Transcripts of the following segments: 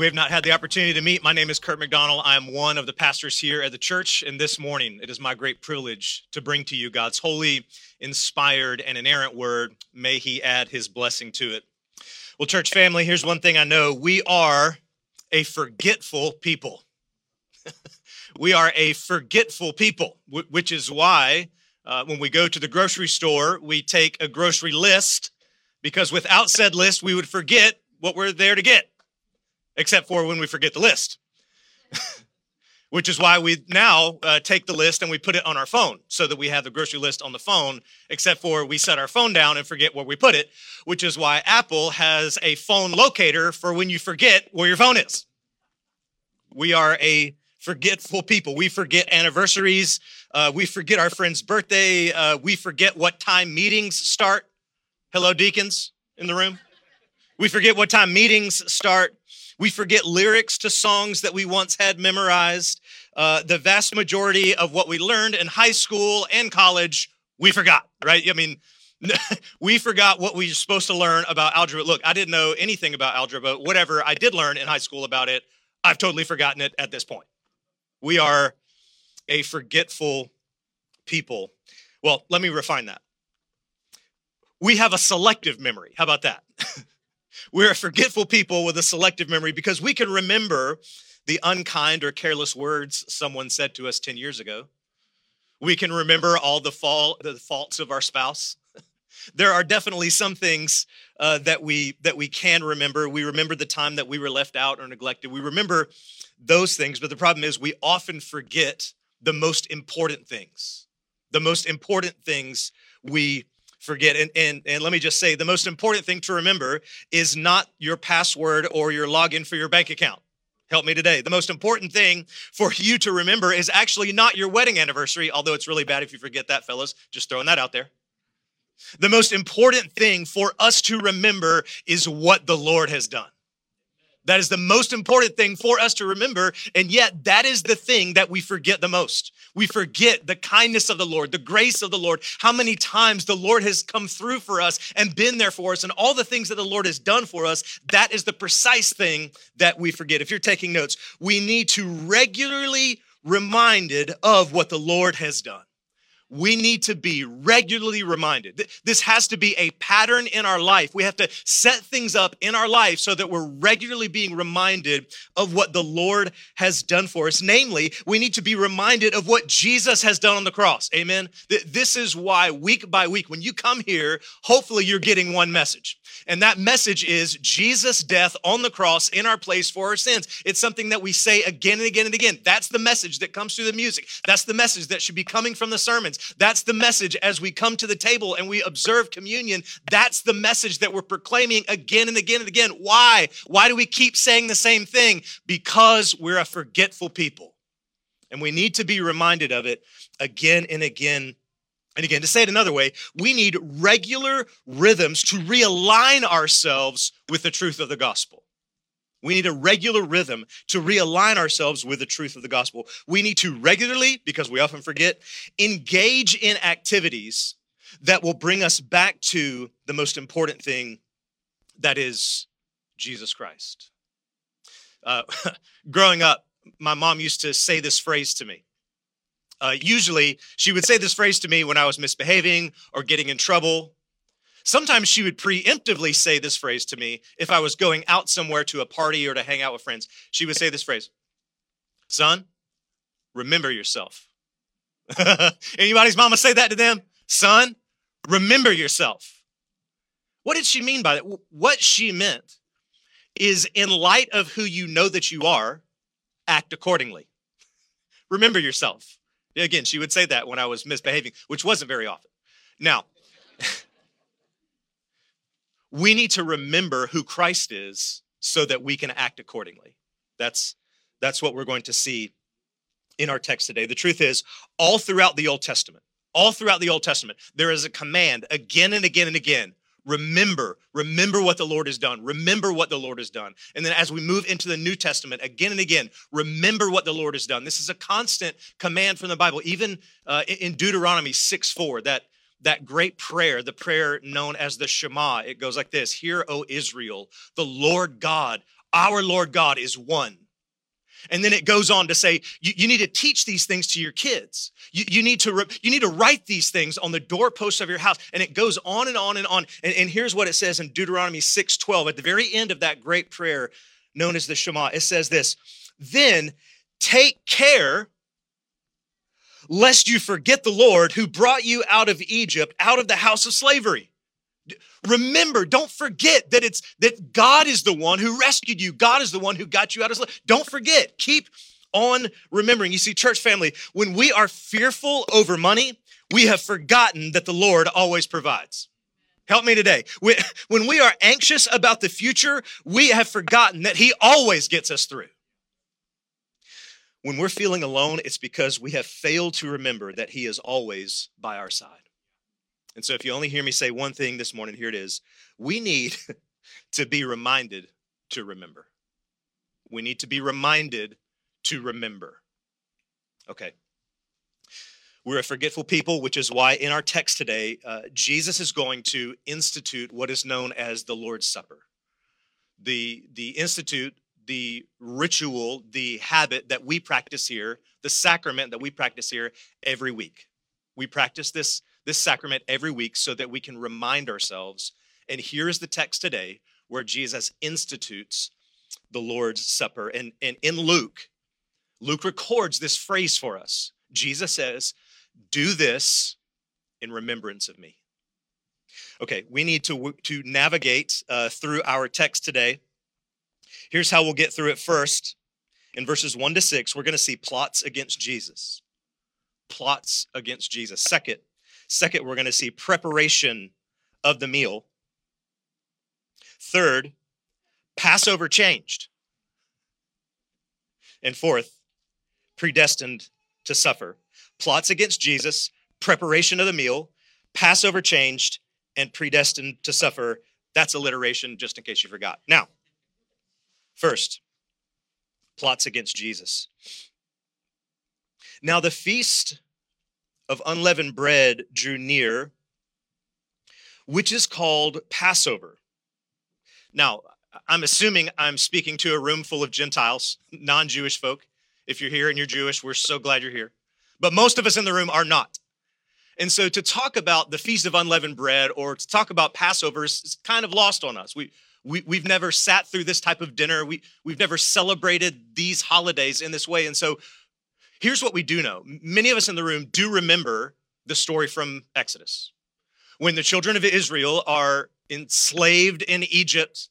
We have not had the opportunity to meet. My name is Kirk McDonald. I am one of the pastors here at the church. And this morning, it is my great privilege to bring to you God's holy, inspired, and inerrant word. May He add His blessing to it. Well, church family, here's one thing I know we are a forgetful people. we are a forgetful people, which is why uh, when we go to the grocery store, we take a grocery list because without said list, we would forget what we're there to get, except for when we forget the list. Which is why we now uh, take the list and we put it on our phone so that we have the grocery list on the phone, except for we set our phone down and forget where we put it, which is why Apple has a phone locator for when you forget where your phone is. We are a forgetful people. We forget anniversaries. Uh, we forget our friend's birthday. Uh, we forget what time meetings start. Hello, deacons in the room. We forget what time meetings start. We forget lyrics to songs that we once had memorized. Uh, the vast majority of what we learned in high school and college, we forgot, right? I mean, we forgot what we were supposed to learn about algebra. Look, I didn't know anything about algebra, but whatever I did learn in high school about it, I've totally forgotten it at this point. We are a forgetful people. Well, let me refine that we have a selective memory. How about that? We're a forgetful people with a selective memory because we can remember the unkind or careless words someone said to us 10 years ago. We can remember all the, fall, the faults of our spouse. there are definitely some things uh, that we that we can remember. We remember the time that we were left out or neglected. We remember those things, but the problem is we often forget the most important things. The most important things we forget. And, and, and let me just say the most important thing to remember is not your password or your login for your bank account. Help me today. The most important thing for you to remember is actually not your wedding anniversary, although it's really bad if you forget that, fellas. Just throwing that out there. The most important thing for us to remember is what the Lord has done. That is the most important thing for us to remember. And yet, that is the thing that we forget the most. We forget the kindness of the Lord, the grace of the Lord, how many times the Lord has come through for us and been there for us, and all the things that the Lord has done for us. That is the precise thing that we forget. If you're taking notes, we need to regularly reminded of what the Lord has done we need to be regularly reminded. This has to be a pattern in our life. We have to set things up in our life so that we're regularly being reminded of what the Lord has done for us. Namely, we need to be reminded of what Jesus has done on the cross. Amen. This is why week by week, when you come here, hopefully you're getting one message. And that message is Jesus' death on the cross in our place for our sins. It's something that we say again and again and again. That's the message that comes through the music. That's the message that should be coming from the sermons. That's the message as we come to the table and we observe communion. That's the message that we're proclaiming again and again and again. Why? Why do we keep saying the same thing? Because we're a forgetful people. And we need to be reminded of it again and again and again, to say it another way, we need regular rhythms to realign ourselves with the truth of the gospel. We need a regular rhythm to realign ourselves with the truth of the gospel. We need to regularly, because we often forget, engage in activities that will bring us back to the most important thing that is Jesus Christ. Uh, growing up, my mom used to say this phrase to me. Uh, usually, she would say this phrase to me when I was misbehaving or getting in trouble. Sometimes she would preemptively say this phrase to me if I was going out somewhere to a party or to hang out with friends. She would say this phrase Son, remember yourself. Anybody's mama say that to them? Son, remember yourself. What did she mean by that? What she meant is in light of who you know that you are, act accordingly. Remember yourself. Again, she would say that when I was misbehaving, which wasn't very often. Now, we need to remember who Christ is so that we can act accordingly. That's That's what we're going to see in our text today. The truth is, all throughout the Old Testament, all throughout the Old Testament, there is a command again and again and again remember remember what the lord has done remember what the lord has done and then as we move into the new testament again and again remember what the lord has done this is a constant command from the bible even uh, in deuteronomy 6 4 that that great prayer the prayer known as the shema it goes like this hear o israel the lord god our lord god is one and then it goes on to say, you, you need to teach these things to your kids. You, you, need to you need to write these things on the doorposts of your house. And it goes on and on and on. And, and here's what it says in Deuteronomy 6:12, at the very end of that great prayer known as the Shema. It says this: then take care lest you forget the Lord who brought you out of Egypt, out of the house of slavery. Remember, don't forget that it's that God is the one who rescued you. God is the one who got you out of slavery. Don't forget. Keep on remembering. You see, church family, when we are fearful over money, we have forgotten that the Lord always provides. Help me today. When we are anxious about the future, we have forgotten that He always gets us through. When we're feeling alone, it's because we have failed to remember that He is always by our side. And so, if you only hear me say one thing this morning, here it is. We need to be reminded to remember. We need to be reminded to remember. Okay. We're a forgetful people, which is why in our text today, uh, Jesus is going to institute what is known as the Lord's Supper. The, the institute, the ritual, the habit that we practice here, the sacrament that we practice here every week. We practice this this sacrament every week so that we can remind ourselves. And here is the text today where Jesus institutes the Lord's Supper. And, and in Luke, Luke records this phrase for us. Jesus says, Do this in remembrance of me. Okay, we need to, to navigate uh, through our text today. Here's how we'll get through it first. In verses 1 to 6, we're going to see plots against Jesus. Plots against Jesus. Second, Second, we're going to see preparation of the meal. Third, Passover changed. And fourth, predestined to suffer. Plots against Jesus, preparation of the meal, Passover changed, and predestined to suffer. That's alliteration, just in case you forgot. Now, first, plots against Jesus. Now, the feast of unleavened bread drew near, which is called Passover. Now, I'm assuming I'm speaking to a room full of Gentiles, non Jewish folk. If you're here and you're Jewish, we're so glad you're here. But most of us in the room are not. And so to talk about the Feast of Unleavened Bread or to talk about Passover is kind of lost on us. We, we, we've never sat through this type of dinner. We, we've never celebrated these holidays in this way. And so Here's what we do know many of us in the room do remember the story from Exodus. When the children of Israel are enslaved in Egypt,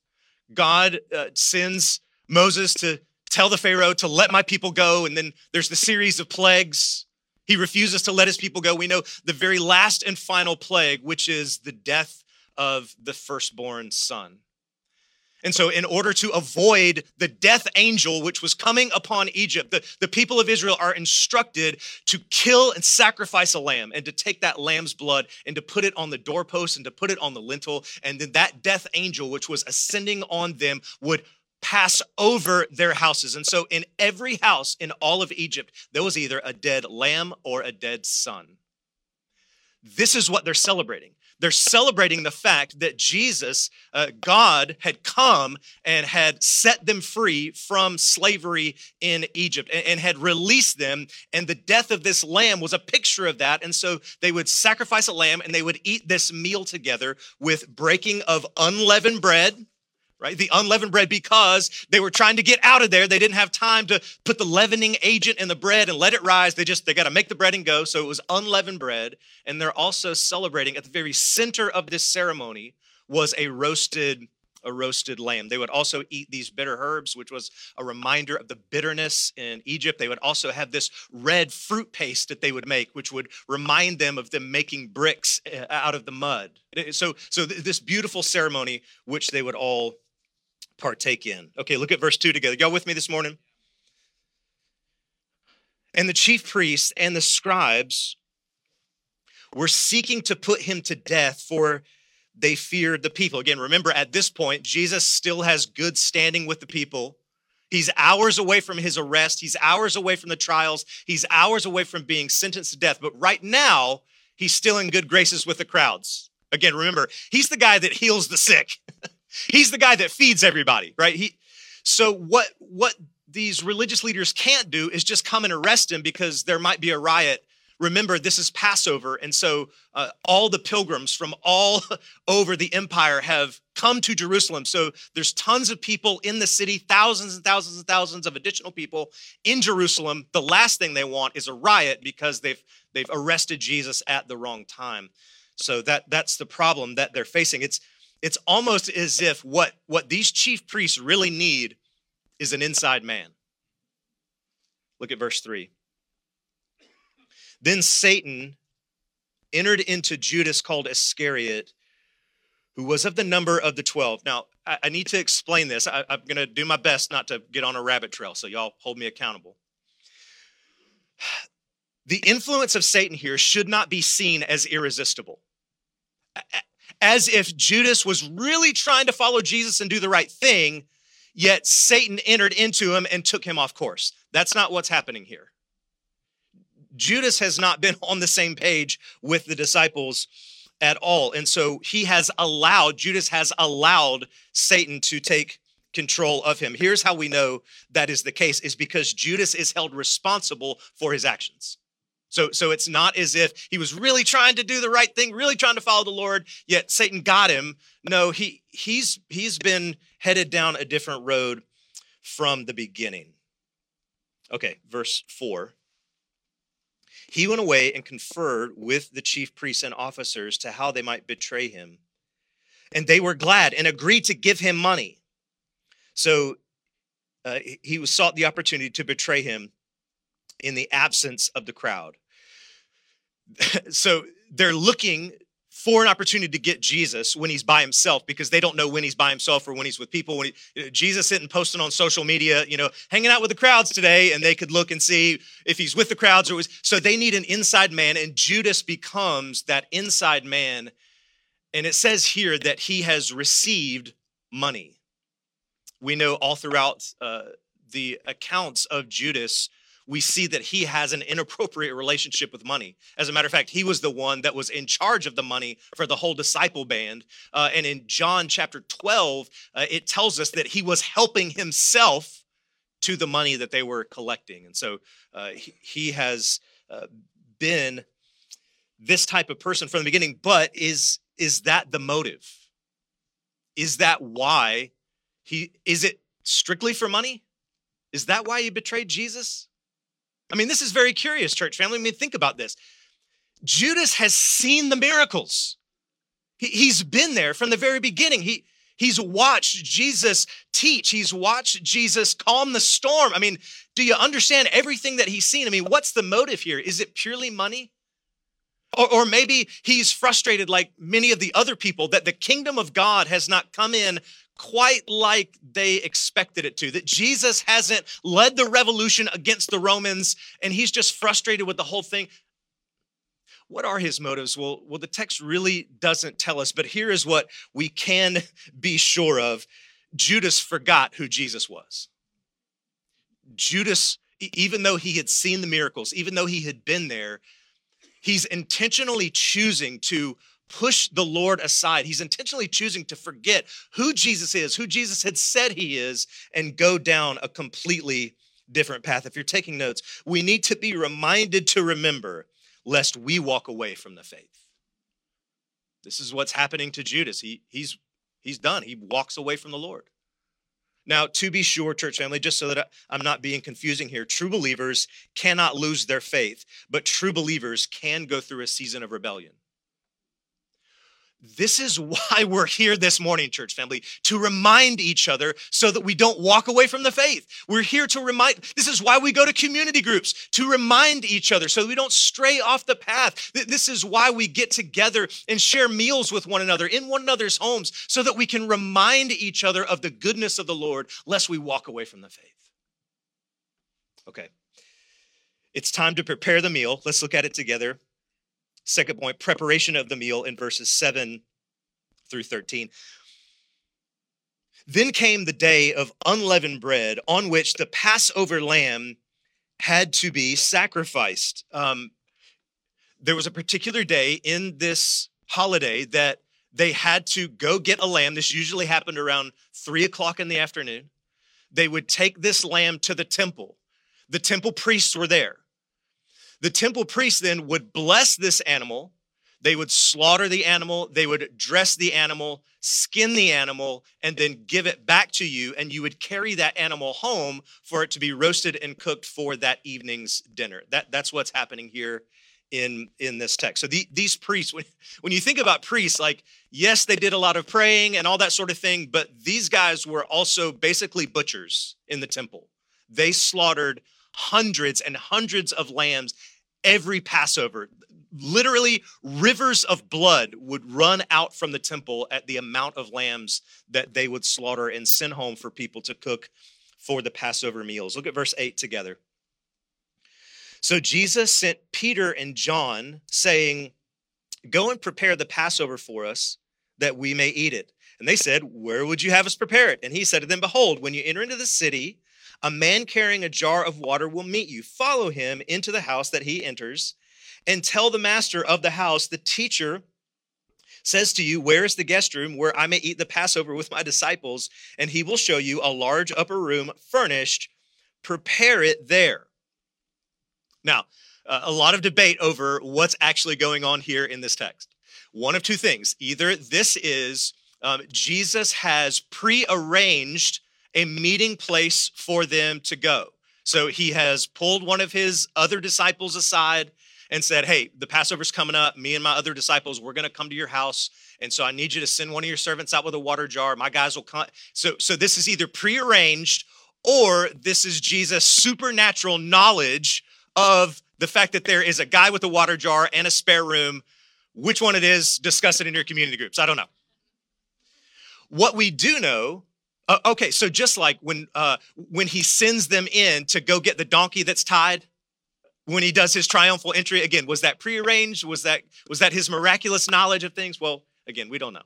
God uh, sends Moses to tell the Pharaoh to let my people go. And then there's the series of plagues. He refuses to let his people go. We know the very last and final plague, which is the death of the firstborn son. And so, in order to avoid the death angel which was coming upon Egypt, the, the people of Israel are instructed to kill and sacrifice a lamb and to take that lamb's blood and to put it on the doorpost and to put it on the lintel. And then that death angel, which was ascending on them, would pass over their houses. And so, in every house in all of Egypt, there was either a dead lamb or a dead son. This is what they're celebrating. They're celebrating the fact that Jesus, uh, God, had come and had set them free from slavery in Egypt and, and had released them. And the death of this lamb was a picture of that. And so they would sacrifice a lamb and they would eat this meal together with breaking of unleavened bread right? The unleavened bread because they were trying to get out of there. They didn't have time to put the leavening agent in the bread and let it rise. They just they got to make the bread and go. So it was unleavened bread, and they're also celebrating at the very center of this ceremony was a roasted a roasted lamb. They would also eat these bitter herbs, which was a reminder of the bitterness in Egypt. They would also have this red fruit paste that they would make, which would remind them of them making bricks eh, out of the mud. So, so this beautiful ceremony, which they would all partake in. Okay, look at verse 2 together. Y'all with me this morning? And the chief priests and the scribes were seeking to put him to death, for they feared the people. Again, remember at this point, Jesus still has good standing with the people. He's hours away from his arrest. He's hours away from the trials. He's hours away from being sentenced to death. But right now, he's still in good graces with the crowds. Again, remember, he's the guy that heals the sick. he's the guy that feeds everybody, right? He so what what these religious leaders can't do is just come and arrest him because there might be a riot remember this is Passover. And so uh, all the pilgrims from all over the empire have come to Jerusalem. So there's tons of people in the city, thousands and thousands and thousands of additional people in Jerusalem. The last thing they want is a riot because they've they've arrested Jesus at the wrong time. So that that's the problem that they're facing. It's it's almost as if what what these chief priests really need is an inside man. Look at verse 3. Then Satan entered into Judas called Iscariot, who was of the number of the 12. Now, I, I need to explain this. I, I'm going to do my best not to get on a rabbit trail, so y'all hold me accountable. The influence of Satan here should not be seen as irresistible. As if Judas was really trying to follow Jesus and do the right thing, yet Satan entered into him and took him off course. That's not what's happening here. Judas has not been on the same page with the disciples at all. And so he has allowed, Judas has allowed Satan to take control of him. Here's how we know that is the case is because Judas is held responsible for his actions. So, so it's not as if he was really trying to do the right thing, really trying to follow the Lord, yet Satan got him. No, he he's he's been headed down a different road from the beginning. Okay, verse 4. He went away and conferred with the chief priests and officers to how they might betray him. And they were glad and agreed to give him money. So uh, he sought the opportunity to betray him in the absence of the crowd. so they're looking for an opportunity to get Jesus when he's by himself because they don't know when he's by himself or when he's with people. When he, Jesus isn't posting on social media, you know, hanging out with the crowds today, and they could look and see if he's with the crowds or was. So they need an inside man, and Judas becomes that inside man. And it says here that he has received money. We know all throughout uh, the accounts of Judas we see that he has an inappropriate relationship with money. As a matter of fact, he was the one that was in charge of the money for the whole disciple band. Uh, and in John chapter 12, uh, it tells us that he was helping himself to the money that they were collecting. And so uh, he, he, has uh, been this type of person from the beginning. But is is that the motive? Is that why he is it strictly for money? Is that why he betrayed Jesus? I mean, this is very curious, church family. I mean, think about this. Judas has seen the miracles. He, has been there from the very beginning. He, he's watched Jesus teach. He's watched Jesus calm the storm. I mean, do you understand everything that he's seen? I mean, what's the motive here? Is it purely money? Or, or maybe he's frustrated, like many of the other people, that the kingdom of God has not come in quite like they expected it to, that Jesus hasn't led the revolution against the Romans and he's just frustrated with the whole thing. What are his motives? Well, well, the text really doesn't tell us, but here is what we can be sure of. Judas forgot who Jesus was. Judas, even though he had seen the miracles, even though he had been there, he's intentionally choosing to push the Lord aside. He's intentionally choosing to forget who Jesus is, who Jesus had said he is, and go down a completely different path. If you're taking notes, we need to be reminded to remember lest we walk away from the faith. This is what's happening to Judas. He, he's, he's done, he walks away from the Lord. Now, to be sure, church family, just so that I'm not being confusing here, true believers cannot lose their faith, but true believers can go through a season of rebellion. This is why we're here this morning, church family, to remind each other so that we don't walk away from the faith. We're here to remind, this is why we go to community groups, to remind each other so we don't stray off the path. This is why we get together and share meals with one another in one another's homes so that we can remind each other of the goodness of the Lord, lest we walk away from the faith. Okay. It's time to prepare the meal. Let's look at it together. Second point preparation of the meal in verses 7 through 13. Then came the day of unleavened bread on which the Passover lamb had to be sacrificed. Um, there was a particular day in this holiday that they had to go get a lamb. This usually happened around three o'clock in the afternoon. They would take this lamb to the temple. The temple priests were there. The temple priests then would bless this animal. They would slaughter the animal, they would dress the animal, skin the animal, and then give it back to you. And you would carry that animal home for it to be roasted and cooked for that evening's dinner. That, that's what's happening here in in this text. So the, these priests, when, when you think about priests, like yes, they did a lot of praying and all that sort of thing, but these guys were also basically butchers in the temple. They slaughtered hundreds and hundreds of lambs every Passover. Literally, rivers of blood would run out from the temple at the amount of lambs that they would slaughter and send home for people to cook for the Passover meals. Look at verse 8 together. So Jesus sent Peter and John, saying, Go and prepare the Passover for us, that we may eat it. And they said, Where would you have us prepare it? And he said to them, Behold, when you enter into the city, a man carrying a jar of water will meet you. Follow him into the house that he enters, and tell the master of the house, The teacher says to you, Where is the guest room where I may eat the Passover with my disciples? And he will show you a large upper room furnished. Prepare it there. Now, uh, a lot of debate over what's actually going on here in this text. One of two things either this is um, Jesus has prearranged a meeting place for them to go. So he has pulled one of his other disciples aside and said, Hey, the Passover's coming up. Me and my other disciples, we're going to come to your house. And so I need you to send one of your servants out with a water jar. My guys will come. So, so this is either prearranged or this is Jesus' supernatural knowledge of the fact that there is a guy with a water jar and a spare room. Which one it is, discuss it in your community groups. I don't know. What we do know, uh, okay, so just like when uh, when he sends them in to go get the donkey that's tied, when he does his triumphal entry, again, was that prearranged? Was that was that his miraculous knowledge of things? Well, again, we don't know.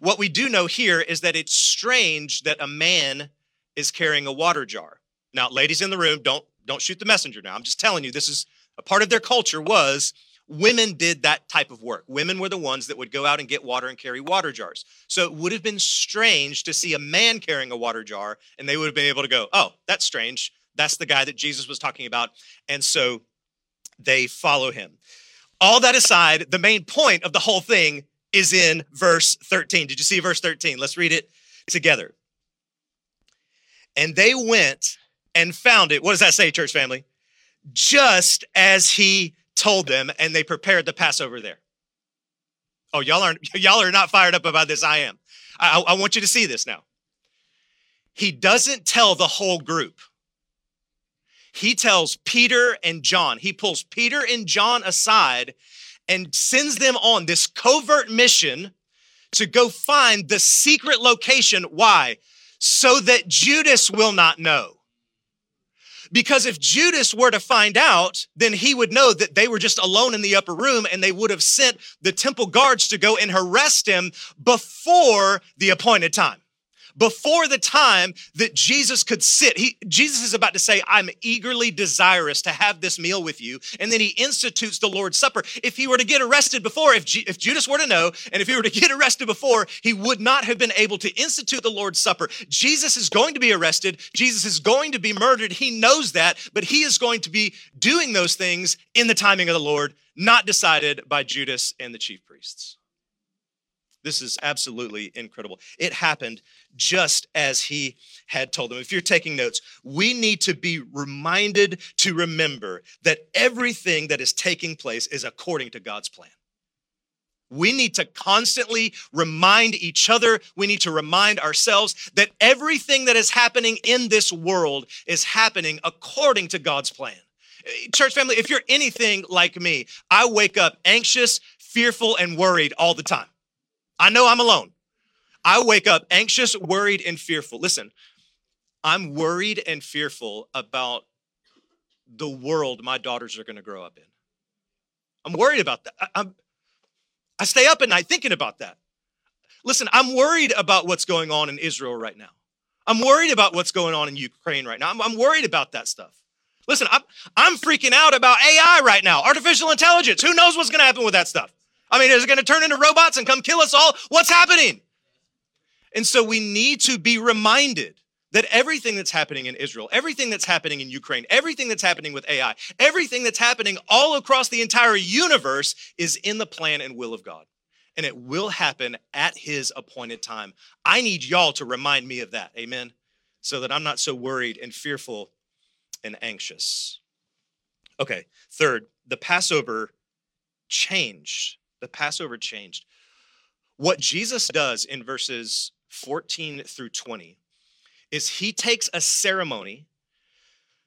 What we do know here is that it's strange that a man is carrying a water jar. Now, ladies in the room, don't don't shoot the messenger now. I'm just telling you, this is a part of their culture was women did that type of work. Women were the ones that would go out and get water and carry water jars. So it would have been strange to see a man carrying a water jar, and they would have been able to go, oh, that's strange. That's the guy that Jesus was talking about. And so they follow him. All that aside, the main point of the whole thing is in verse 13. Did you see verse 13? Let's read it together. And they went and found it. What does that say, church family? Just as he told them, and they prepared the Passover there. Oh, y'all aren't y'all are not fired up about this. I am. I, I want you to see this now. He doesn't tell the whole group. He tells Peter and John. He pulls Peter and John aside and sends them on this covert mission to go find the secret location. Why? So that Judas will not know. Because if Judas were to find out, then he would know that they were just alone in the upper room and they would have sent the temple guards to go and arrest him before the appointed time before the time that Jesus could sit. He, Jesus is about to say, I'm eagerly desirous to have this meal with you. And then he institutes the Lord's Supper. If he were to get arrested before, if, G, if Judas were to know, and if he were to get arrested before, he would not have been able to institute the Lord's Supper. Jesus is going to be arrested. Jesus is going to be murdered. He knows that, but he is going to be doing those things in the timing of the Lord, not decided by Judas and the chief priests. This is absolutely incredible. It happened just as he had told them. If you're taking notes, we need to be reminded to remember that everything that is taking place is according to God's plan. We need to constantly remind each other, we need to remind ourselves that everything that is happening in this world is happening according to God's plan. Church family, if you're anything like me, I wake up anxious, fearful, and worried all the time. I know I'm alone. I wake up anxious, worried, and fearful. Listen, I'm worried and fearful about the world my daughters are going to grow up in. I'm worried about that. I, I'm, I stay up at night thinking about that. Listen, I'm worried about what's going on in Israel right now. I'm worried about what's going on in Ukraine right now. I'm, I'm worried about that stuff. Listen, I'm, I'm freaking out about AI right now, artificial intelligence. Who knows what's going to happen with that stuff? I mean, is it going to turn into robots and come kill us all? What's happening? And so we need to be reminded that everything that's happening in Israel, everything that's happening in Ukraine, everything that's happening with AI, everything that's happening all across the entire universe is in the plan and will of God. And it will happen at his appointed time. I need y'all to remind me of that. Amen. So that I'm not so worried and fearful and anxious. Okay, third, the Passover changed. The Passover changed. What Jesus does in verses 14 through 20 is he takes a ceremony,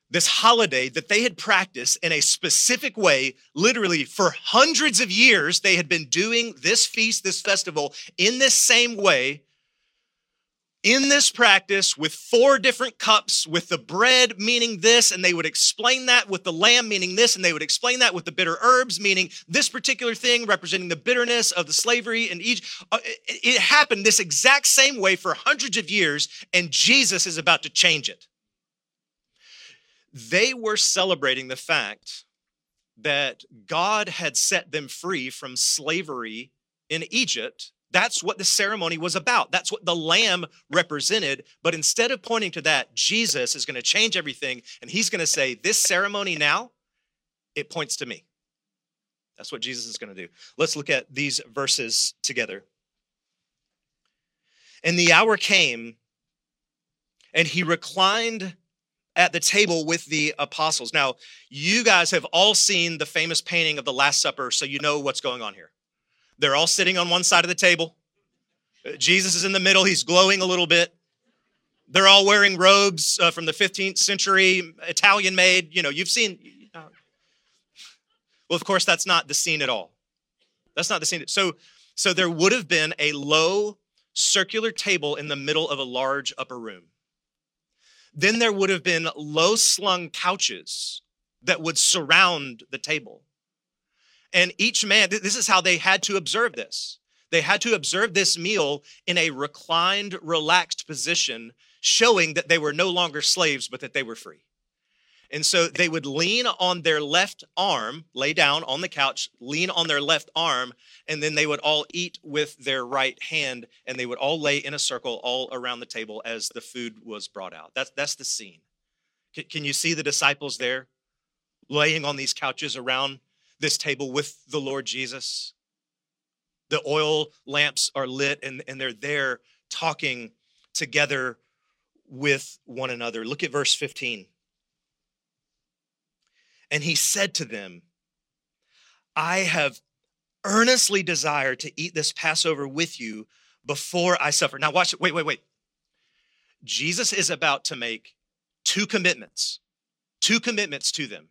this holiday that they had practiced in a specific way, literally for hundreds of years, they had been doing this feast, this festival in this same way in this practice with four different cups, with the bread meaning this, and they would explain that with the lamb meaning this, and they would explain that with the bitter herbs meaning this particular thing, representing the bitterness of the slavery in Egypt. Uh, it happened this exact same way for hundreds of years, and Jesus is about to change it. They were celebrating the fact that God had set them free from slavery in Egypt that's what the ceremony was about. That's what the lamb represented. But instead of pointing to that, Jesus is going to change everything and he's going to say, This ceremony now, it points to me. That's what Jesus is going to do. Let's look at these verses together. And the hour came, and he reclined at the table with the apostles. Now, you guys have all seen the famous painting of the Last Supper, so you know what's going on here. They're all sitting on one side of the table. Jesus is in the middle. He's glowing a little bit. They're all wearing robes uh, from the 15th century, Italian made. You know, you've seen. well, of course, that's not the scene at all. That's not the scene. So, so there would have been a low circular table in the middle of a large upper room. Then there would have been low slung couches that would surround the table. And each man, this is how they had to observe this. They had to observe this meal in a reclined, relaxed position, showing that they were no longer slaves, but that they were free. And so they would lean on their left arm, lay down on the couch, lean on their left arm, and then they would all eat with their right hand, and they would all lay in a circle all around the table as the food was brought out. That's, that's the scene. Can you see the disciples there laying on these couches around this table with the Lord Jesus. The oil lamps are lit and, and they're there talking together with one another. Look at verse 15. And he said to them, I have earnestly desired to eat this Passover with you before I suffer. Now, watch it. Wait, wait, wait. Jesus is about to make two commitments, two commitments to them.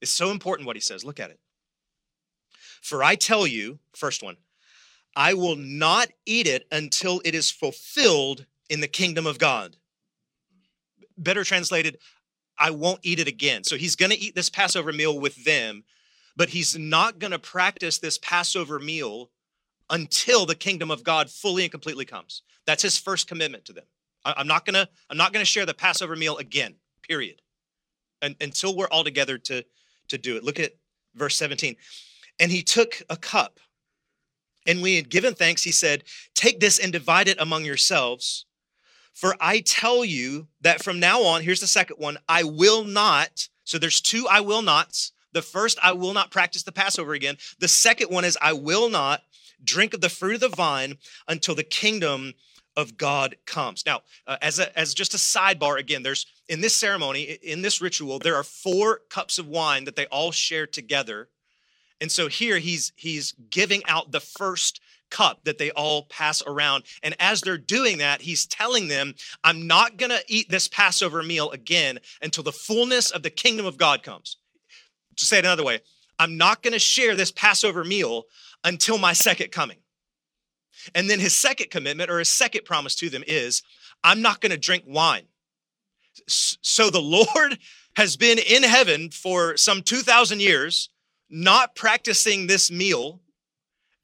It's so important what he says. Look at it. For I tell you, first one, I will not eat it until it is fulfilled in the kingdom of God. Better translated, I won't eat it again. So he's going to eat this Passover meal with them, but he's not going to practice this Passover meal until the kingdom of God fully and completely comes. That's his first commitment to them. I'm not going to I'm not going to share the Passover meal again. Period. And, until we're all together to to do it. Look at verse 17. And he took a cup. And when he had given thanks, he said, Take this and divide it among yourselves. For I tell you that from now on, here's the second one I will not. So there's two I will nots. The first, I will not practice the Passover again. The second one is, I will not drink of the fruit of the vine until the kingdom of God comes. Now, uh, as, a, as just a sidebar, again, there's in this ceremony, in this ritual, there are four cups of wine that they all share together. And so here he's he's giving out the first cup that they all pass around. And as they're doing that, he's telling them, I'm not going to eat this Passover meal again until the fullness of the kingdom of God comes. To say it another way, I'm not going to share this Passover meal until my second coming. And then his second commitment or his second promise to them is, I'm not going to drink wine. So the Lord has been in heaven for some 2,000 years, not practicing this meal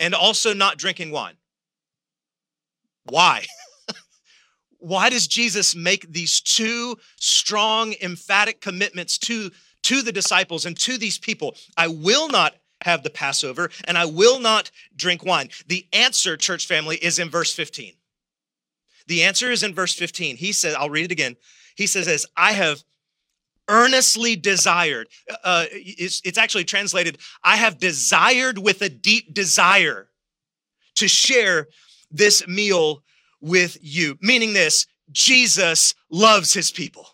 and also not drinking wine. Why? Why does Jesus make these two strong, emphatic commitments to, to the disciples and to these people? I will not have the Passover and I will not drink wine. The answer, church family, is in verse 15. The answer is in verse 15. He says, I'll read it again. He says, As I have earnestly desired, uh, it's, it's actually translated, I have desired with a deep desire to share this meal with you. Meaning this, Jesus loves his people.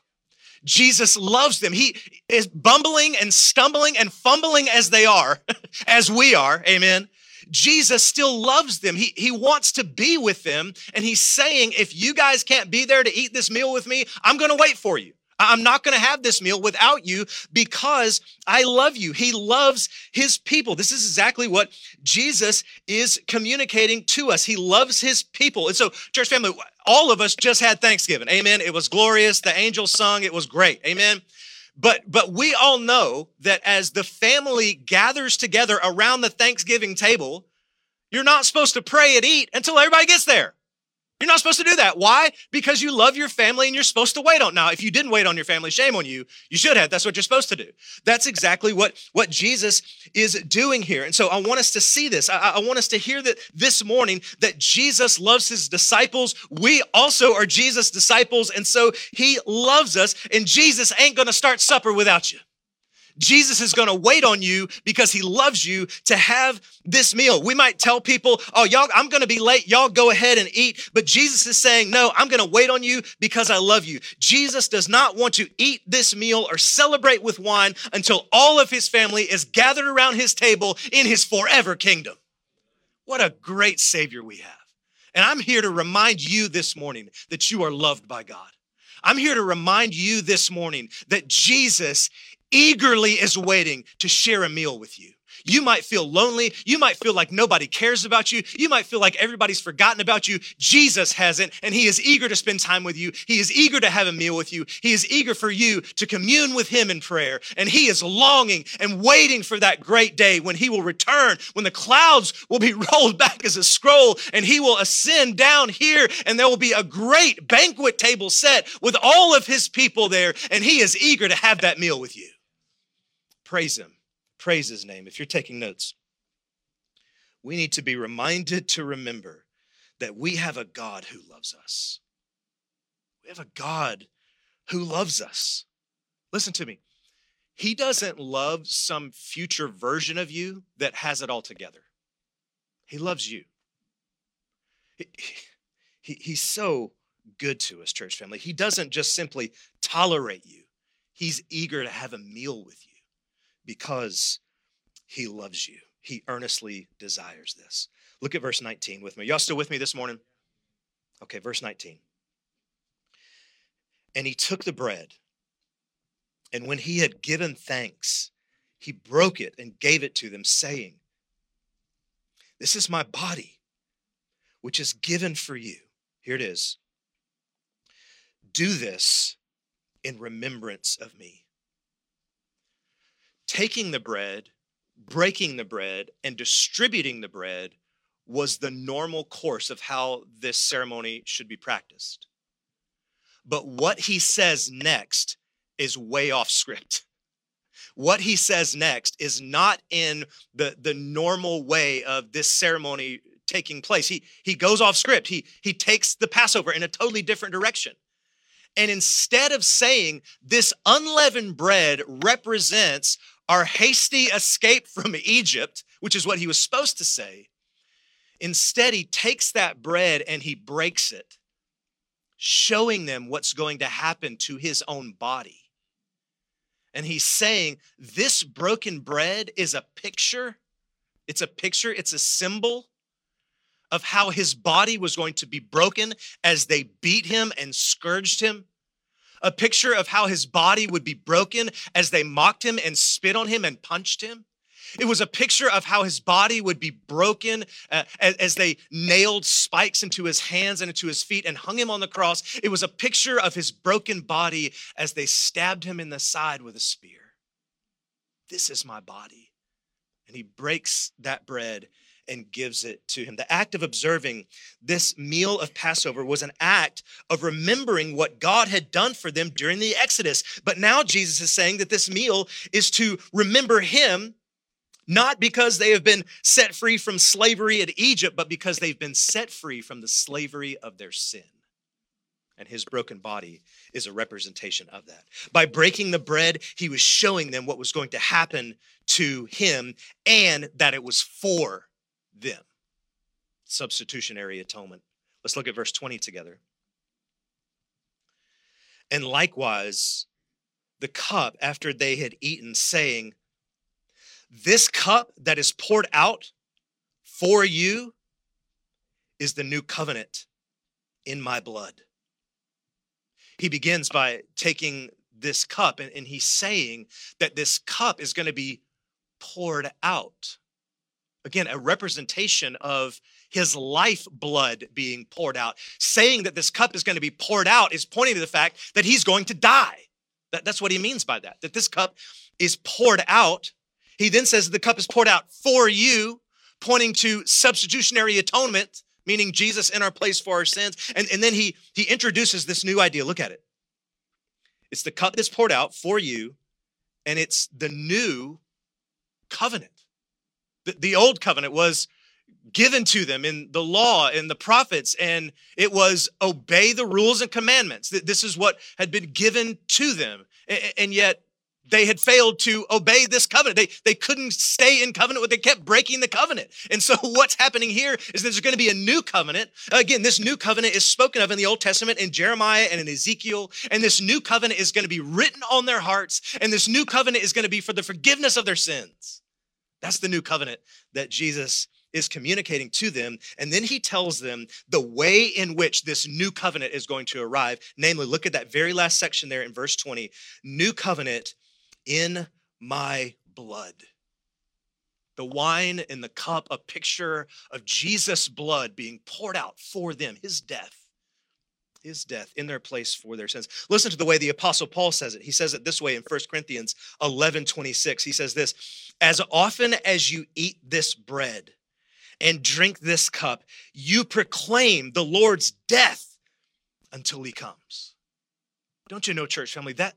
Jesus loves them. He is bumbling and stumbling and fumbling as they are, as we are. Amen. Jesus still loves them. He, he wants to be with them. And he's saying, if you guys can't be there to eat this meal with me, I'm going to wait for you. I'm not going to have this meal without you because I love you. He loves his people. This is exactly what Jesus is communicating to us. He loves his people. And so, church family, all of us just had Thanksgiving. Amen. It was glorious. The angels sung. It was great. Amen. But but we all know that as the family gathers together around the Thanksgiving table, you're not supposed to pray and eat until everybody gets there. You're not supposed to do that. Why? Because you love your family and you're supposed to wait on. Now, if you didn't wait on your family, shame on you. You should have. That's what you're supposed to do. That's exactly what, what Jesus is doing here. And so I want us to see this. I, I want us to hear that this morning that Jesus loves his disciples. We also are Jesus' disciples. And so he loves us. And Jesus ain't going to start supper without you. Jesus is going to wait on you because he loves you to have this meal. We might tell people, oh, y'all, I'm going to be late. Y'all go ahead and eat. But Jesus is saying, no, I'm going to wait on you because I love you. Jesus does not want to eat this meal or celebrate with wine until all of his family is gathered around his table in his forever kingdom. What a great Savior we have. And I'm here to remind you this morning that you are loved by God. I'm here to remind you this morning that Jesus eagerly is waiting to share a meal with you. You might feel lonely. You might feel like nobody cares about you. You might feel like everybody's forgotten about you. Jesus hasn't, and He is eager to spend time with you. He is eager to have a meal with you. He is eager for you to commune with Him in prayer. And He is longing and waiting for that great day when He will return, when the clouds will be rolled back as a scroll, and He will ascend down here, and there will be a great banquet table set with all of His people there, and He is eager to have that meal with you. Praise Him. Praise His name. If you're taking notes, we need to be reminded to remember that we have a God who loves us. We have a God who loves us. Listen to me. He doesn't love some future version of you that has it all together. He loves you. He, he, he's so good to us, church family. He doesn't just simply tolerate you, he's eager to have a meal with you because he loves you. He earnestly desires this. Look at verse 19 with me. Y'all still with me this morning? Okay, verse 19. And he took the bread, and when he had given thanks, he broke it and gave it to them, saying, This is my body, which is given for you. Here it is. Do this in remembrance of me taking the bread, breaking the bread, and distributing the bread was the normal course of how this ceremony should be practiced. But what he says next is way off script. What he says next is not in the, the normal way of this ceremony taking place. He, he goes off script. He, he takes the Passover in a totally different direction. And instead of saying this unleavened bread represents our hasty escape from Egypt, which is what he was supposed to say, instead he takes that bread and he breaks it, showing them what's going to happen to his own body. And he's saying, This broken bread is a picture. It's a picture, it's a symbol of how his body was going to be broken as they beat him and scourged him a picture of how his body would be broken as they mocked him and spit on him and punched him. It was a picture of how his body would be broken uh, as, as they nailed spikes into his hands and into his feet and hung him on the cross. It was a picture of his broken body as they stabbed him in the side with a spear. This is my body. And he breaks that bread and gives it to him. The act of observing this meal of Passover was an act of remembering what God had done for them during the Exodus. But now Jesus is saying that this meal is to remember him not because they have been set free from slavery in Egypt, but because they've been set free from the slavery of their sin. And his broken body is a representation of that. By breaking the bread, he was showing them what was going to happen to him and that it was for them. Substitutionary atonement. Let's look at verse 20 together. And likewise, the cup after they had eaten, saying, this cup that is poured out for you is the new covenant in my blood. He begins by taking this cup and, and he's saying that this cup is going to be poured out. Again, a representation of his life blood being poured out. Saying that this cup is going to be poured out is pointing to the fact that he's going to die. That, that's what he means by that, that this cup is poured out he then says the cup is poured out for you, pointing to substitutionary atonement, meaning Jesus in our place for our sins. And, and then he, he introduces this new idea. Look at it. It's the cup that's poured out for you, and it's the new covenant. The, old covenant was given to them in the law and the prophets, and it was obey the rules and commandments. This is what had been given to them. And yet, they had failed to obey this covenant. They, they couldn't stay in covenant, but they kept breaking the covenant. And so what's happening here is there's going to be a new covenant. Again, this new covenant is spoken of in the Old Testament in Jeremiah and in Ezekiel. And this new covenant is going to be written on their hearts. And this new covenant is going to be for the forgiveness of their sins. That's the new covenant that Jesus is communicating to them. And then he tells them the way in which this new covenant is going to arrive. Namely, look at that very last section there in verse 20. New covenant in my blood. The wine and the cup, a picture of Jesus' blood being poured out for them, his death his death in their place for their sins. Listen to the way the apostle Paul says it. He says it this way in 1 Corinthians 11 26. He says this As often as you eat this bread and drink this cup, you proclaim the Lord's death until he comes. Don't you know, church family, that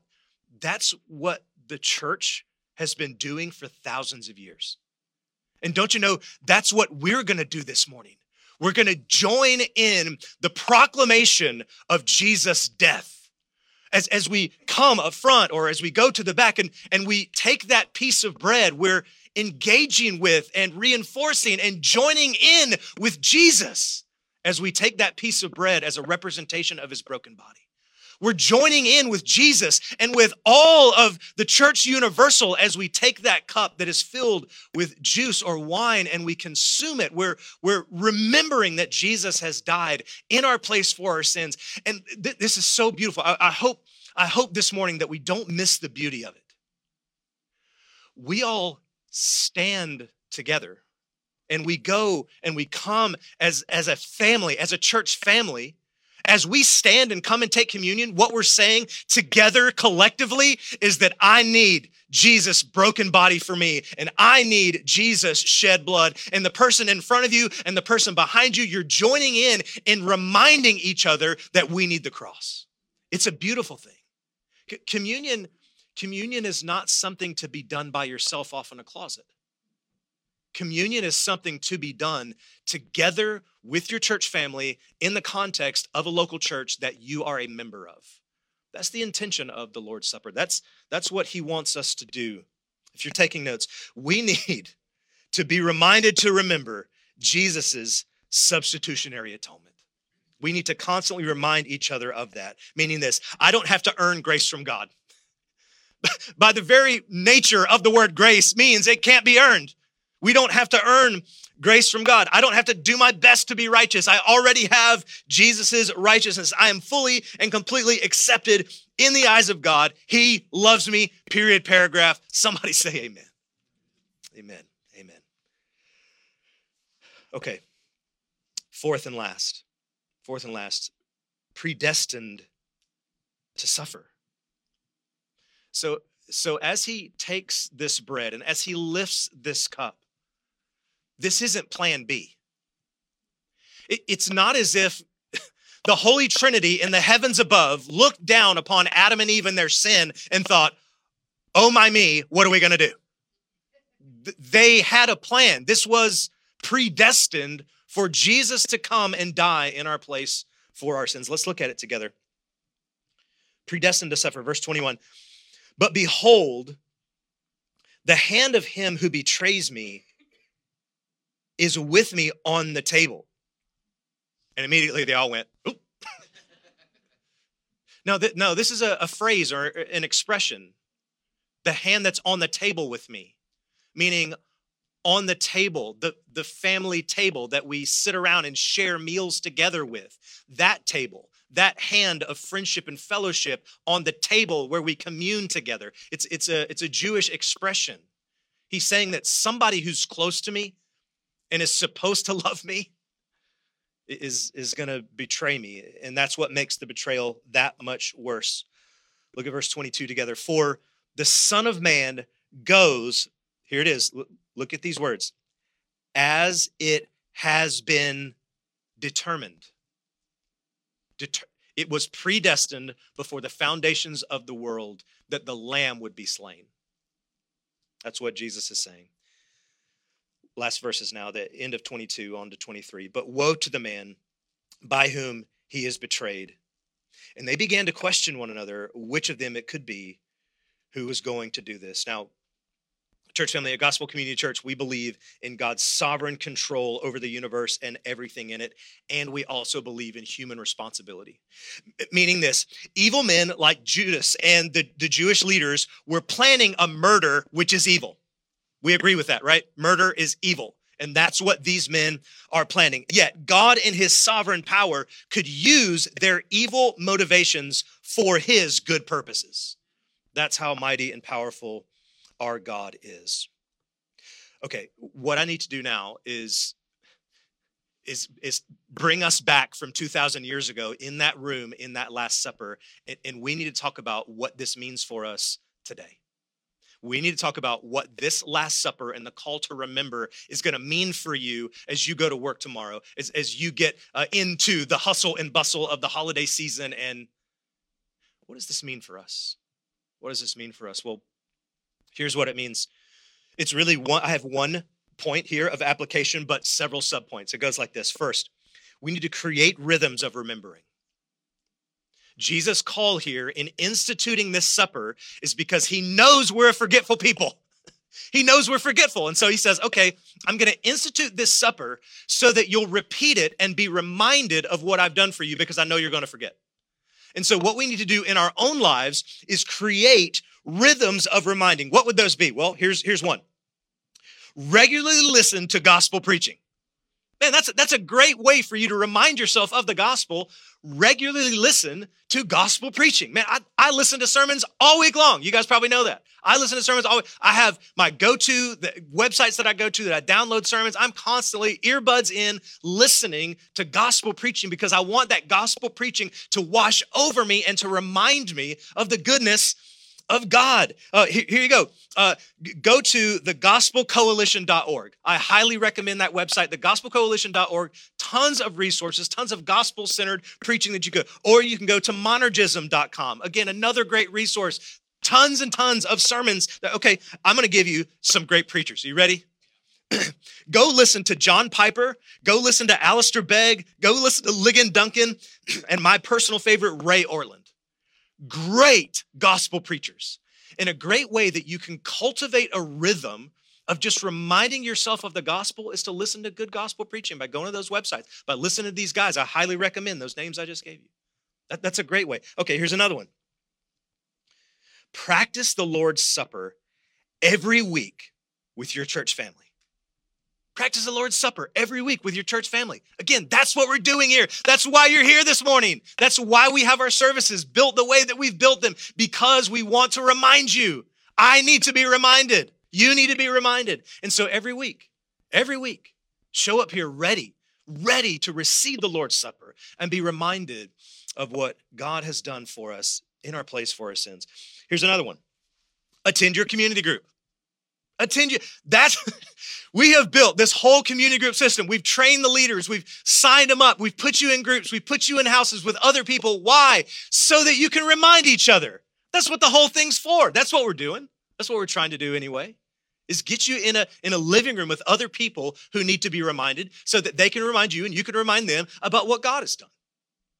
that's what the church has been doing for thousands of years. And don't you know that's what we're going to do this morning? We're going to join in the proclamation of Jesus' death. As, as we come up front or as we go to the back and, and we take that piece of bread, we're engaging with and reinforcing and joining in with Jesus as we take that piece of bread as a representation of his broken body. We're joining in with Jesus and with all of the church universal as we take that cup that is filled with juice or wine and we consume it. We're, we're remembering that Jesus has died in our place for our sins. And th- this is so beautiful. I, I, hope, I hope this morning that we don't miss the beauty of it. We all stand together and we go and we come as, as a family, as a church family as we stand and come and take communion, what we're saying together collectively is that I need Jesus' broken body for me, and I need Jesus' shed blood. And the person in front of you and the person behind you, you're joining in in reminding each other that we need the cross. It's a beautiful thing. C- communion, communion is not something to be done by yourself off in a closet. Communion is something to be done together with your church family in the context of a local church that you are a member of. That's the intention of the Lord's Supper. That's, that's what He wants us to do. If you're taking notes, we need to be reminded to remember Jesus' substitutionary atonement. We need to constantly remind each other of that, meaning this I don't have to earn grace from God. By the very nature of the word grace means it can't be earned. We don't have to earn grace from God. I don't have to do my best to be righteous. I already have Jesus' righteousness. I am fully and completely accepted in the eyes of God. He loves me, period, paragraph. Somebody say amen. Amen. Amen. Okay. Fourth and last. Fourth and last. Predestined to suffer. So so as he takes this bread and as he lifts this cup, this isn't plan B. It, it's not as if the Holy Trinity in the heavens above looked down upon Adam and Eve and their sin and thought, oh my me, what are we going to do? They had a plan. This was predestined for Jesus to come and die in our place for our sins. Let's look at it together. Predestined to suffer, verse 21. But behold, the hand of him who betrays me is with me on the table. And immediately they all went, Oop. no, th- no, this is a, a phrase or an expression. The hand that's on the table with me, meaning on the table, the, the family table that we sit around and share meals together with, that table, that hand of friendship and fellowship on the table where we commune together. It's, it's, a, it's a Jewish expression. He's saying that somebody who's close to me and is supposed to love me is is going to betray me. And that's what makes the betrayal that much worse. Look at verse 22 together. For the son of man goes here it is look at these words as it has been determined. Deter- it was predestined before the foundations of the world that the lamb would be slain. That's what jesus is saying last verses now, the end of 22 on to 23. But woe to the man by whom he is betrayed. And they began to question one another which of them it could be who was going to do this. Now, church family, at Gospel Community Church, we believe in God's sovereign control over the universe and everything in it. And we also believe in human responsibility. Meaning this evil men like Judas and the, the Jewish leaders were planning a murder, which is evil. We agree with that, right? Murder is evil. And that's what these men are planning. Yet, God, in his sovereign power, could use their evil motivations for his good purposes. That's how mighty and powerful our God is. Okay, what I need to do now is is is bring us back from 2000 years ago in that room in that last supper and, and we need to talk about what this means for us today we need to talk about what this Last Supper and the call to remember is going to mean for you as you go to work tomorrow, as, as you get uh, into the hustle and bustle of the holiday season. And what does this mean for us? What does this mean for us? Well, here's what it means. It's really one, I have one point here of application, but several subpoints. It goes like this First, we need to create rhythms of remembering. Jesus' call here in instituting this supper is because he knows we're a forgetful people. He knows we're forgetful. And so he says, okay, I'm going to institute this supper so that you'll repeat it and be reminded of what I've done for you because I know you're going to forget. And so what we need to do in our own lives is create rhythms of reminding. What would those be? Well, here's, here's one. Regularly listen to gospel preaching. Man, that's a, that's a great way for you to remind yourself of the gospel. Regularly listen to gospel preaching. Man, I, I listen to sermons all week long. You guys probably know that. I listen to sermons all I have my go-to the websites that I go to that I download sermons. I'm constantly earbuds in listening to gospel preaching because I want that gospel preaching to wash over me and to remind me of the goodness of God. Uh, here, here, you go. Uh, go to thegospelcoalition.org. I highly recommend that website, thegospelcoalition.org. Tons of resources, tons of gospel centered preaching that you could. Or you can go to monergism.com. Again, another great resource. Tons and tons of sermons. That, okay, I'm going to give you some great preachers. Are you ready? go listen to John Piper. Go listen to Alistair Begg. Go listen to Ligon Duncan. and my personal favorite, Ray Ortlund great gospel preachers in a great way that you can cultivate a rhythm of just reminding yourself of the gospel is to listen to good gospel preaching by going to those websites, by listening to these guys. I highly recommend those names I just gave you. That, that's a great way. Okay, here's another one. Practice the Lord's Supper every week with your church family. Practice the Lord's Supper every week with your church family. Again, that's what we're doing here. That's why you're here this morning. That's why we have our services built the way that we've built them because we want to remind you. I need to be reminded. You need to be reminded. And so every week, every week, show up here ready, ready to receive the Lord's Supper and be reminded of what God has done for us in our place for our sins. Here's another one attend your community group. Attend you. That's we have built this whole community group system. We've trained the leaders, we've signed them up, we've put you in groups, we've put you in houses with other people. Why? So that you can remind each other. That's what the whole thing's for. That's what we're doing. That's what we're trying to do anyway. Is get you in a in a living room with other people who need to be reminded so that they can remind you and you can remind them about what God has done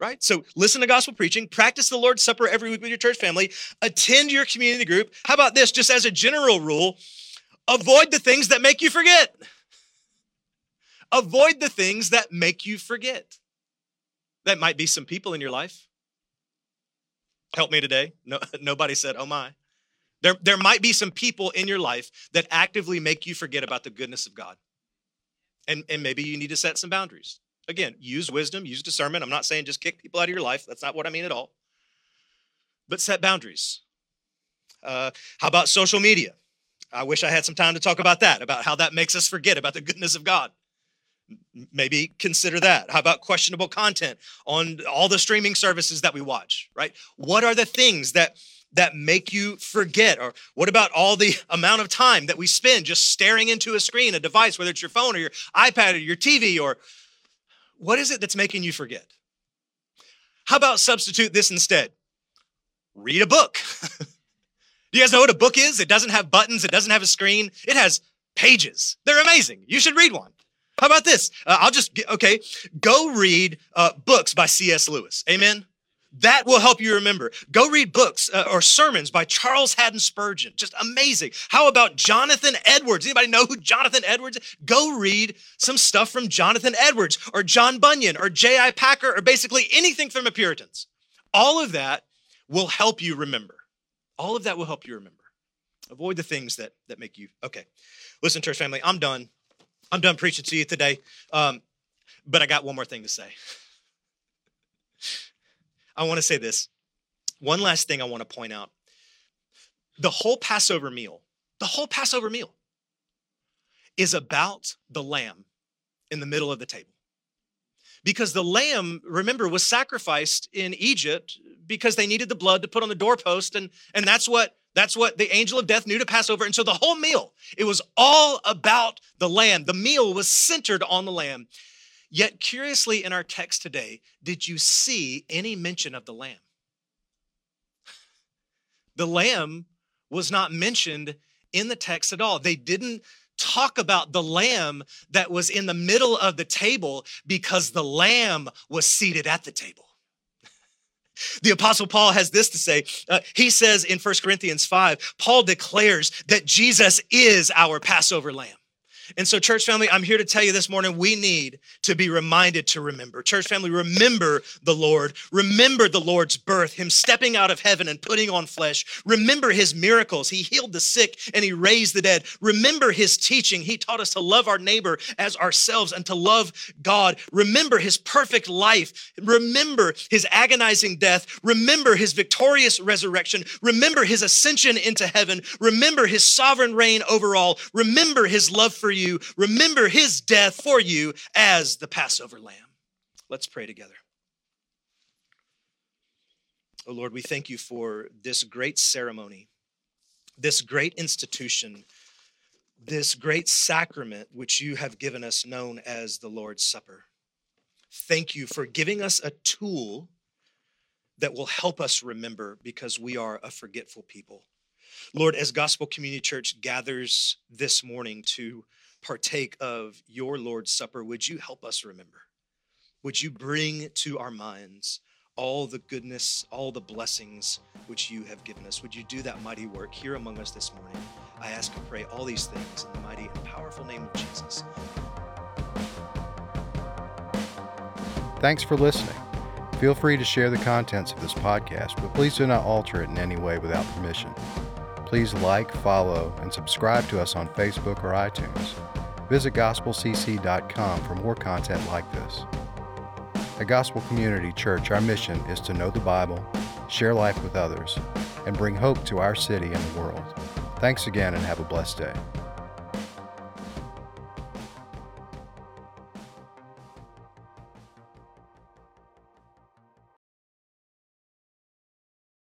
right? So listen to gospel preaching, practice the Lord's Supper every week with your church family, attend your community group. How about this? Just as a general rule, avoid the things that make you forget. Avoid the things that make you forget. That might be some people in your life. Help me today. No, nobody said, oh my. There, there might be some people in your life that actively make you forget about the goodness of God. And, and maybe you need to set some boundaries. Again, use wisdom, use discernment. I'm not saying just kick people out of your life. That's not what I mean at all. But set boundaries. Uh, how about social media? I wish I had some time to talk about that, about how that makes us forget about the goodness of God. Maybe consider that. How about questionable content on all the streaming services that we watch, right? What are the things that that make you forget? Or what about all the amount of time that we spend just staring into a screen, a device, whether it's your phone or your iPad or your TV or what is it that's making you forget? How about substitute this instead? Read a book. Do you guys know what a book is? It doesn't have buttons, it doesn't have a screen, it has pages. They're amazing. You should read one. How about this? Uh, I'll just get, okay, go read uh, books by C.S. Lewis. Amen. That will help you remember. Go read books uh, or sermons by Charles Haddon Spurgeon. Just amazing. How about Jonathan Edwards? Anybody know who Jonathan Edwards is? Go read some stuff from Jonathan Edwards or John Bunyan or J.I. Packer or basically anything from the Puritans. All of that will help you remember. All of that will help you remember. Avoid the things that that make you okay. Listen, church family, I'm done. I'm done preaching to you today. Um, but I got one more thing to say. I want to say this. One last thing I want to point out. The whole Passover meal, the whole Passover meal is about the lamb in the middle of the table. Because the lamb, remember, was sacrificed in Egypt because they needed the blood to put on the doorpost and and that's what that's what the angel of death knew to pass over. And so the whole meal, it was all about the lamb. The meal was centered on the lamb. Yet, curiously, in our text today, did you see any mention of the lamb? The lamb was not mentioned in the text at all. They didn't talk about the lamb that was in the middle of the table because the lamb was seated at the table. The apostle Paul has this to say. Uh, he says in 1 Corinthians 5, Paul declares that Jesus is our Passover lamb. And so, church family, I'm here to tell you this morning we need to be reminded to remember. Church family, remember the Lord. Remember the Lord's birth, Him stepping out of heaven and putting on flesh. Remember His miracles. He healed the sick and He raised the dead. Remember His teaching. He taught us to love our neighbor as ourselves and to love God. Remember His perfect life. Remember His agonizing death. Remember His victorious resurrection. Remember His ascension into heaven. Remember His sovereign reign over all. Remember His love for you you, remember his death for you as the Passover lamb. Let's pray together. Oh Lord, we thank you for this great ceremony, this great institution, this great sacrament which you have given us known as the Lord's Supper. Thank you for giving us a tool that will help us remember because we are a forgetful people. Lord, as Gospel Community Church gathers this morning to partake of your Lord's Supper, would you help us remember? Would you bring to our minds all the goodness, all the blessings which you have given us? Would you do that mighty work here among us this morning? I ask and pray all these things in the mighty and powerful name of Jesus. Thanks for listening. Feel free to share the contents of this podcast, but please do not alter it in any way without permission. Please like, follow, and subscribe to us on Facebook or iTunes. Visit gospelcc.com for more content like this. At Gospel Community Church, our mission is to know the Bible, share life with others, and bring hope to our city and the world. Thanks again and have a blessed day.